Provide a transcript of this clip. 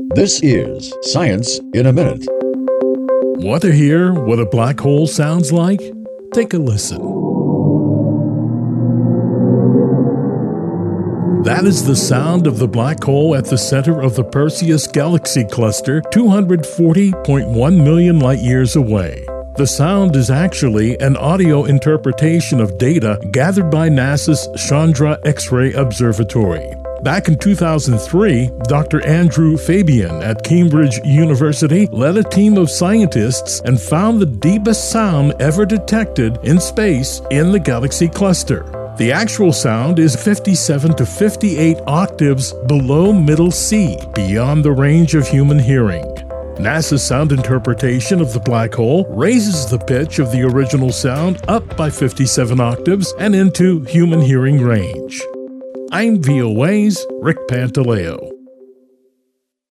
This is Science in a Minute. Want to hear what a black hole sounds like? Take a listen. That is the sound of the black hole at the center of the Perseus galaxy cluster, 240.1 million light years away. The sound is actually an audio interpretation of data gathered by NASA's Chandra X ray Observatory. Back in 2003, Dr. Andrew Fabian at Cambridge University led a team of scientists and found the deepest sound ever detected in space in the galaxy cluster. The actual sound is 57 to 58 octaves below middle C, beyond the range of human hearing. NASA's sound interpretation of the black hole raises the pitch of the original sound up by 57 octaves and into human hearing range. I'm VOA's Rick Pantaleo.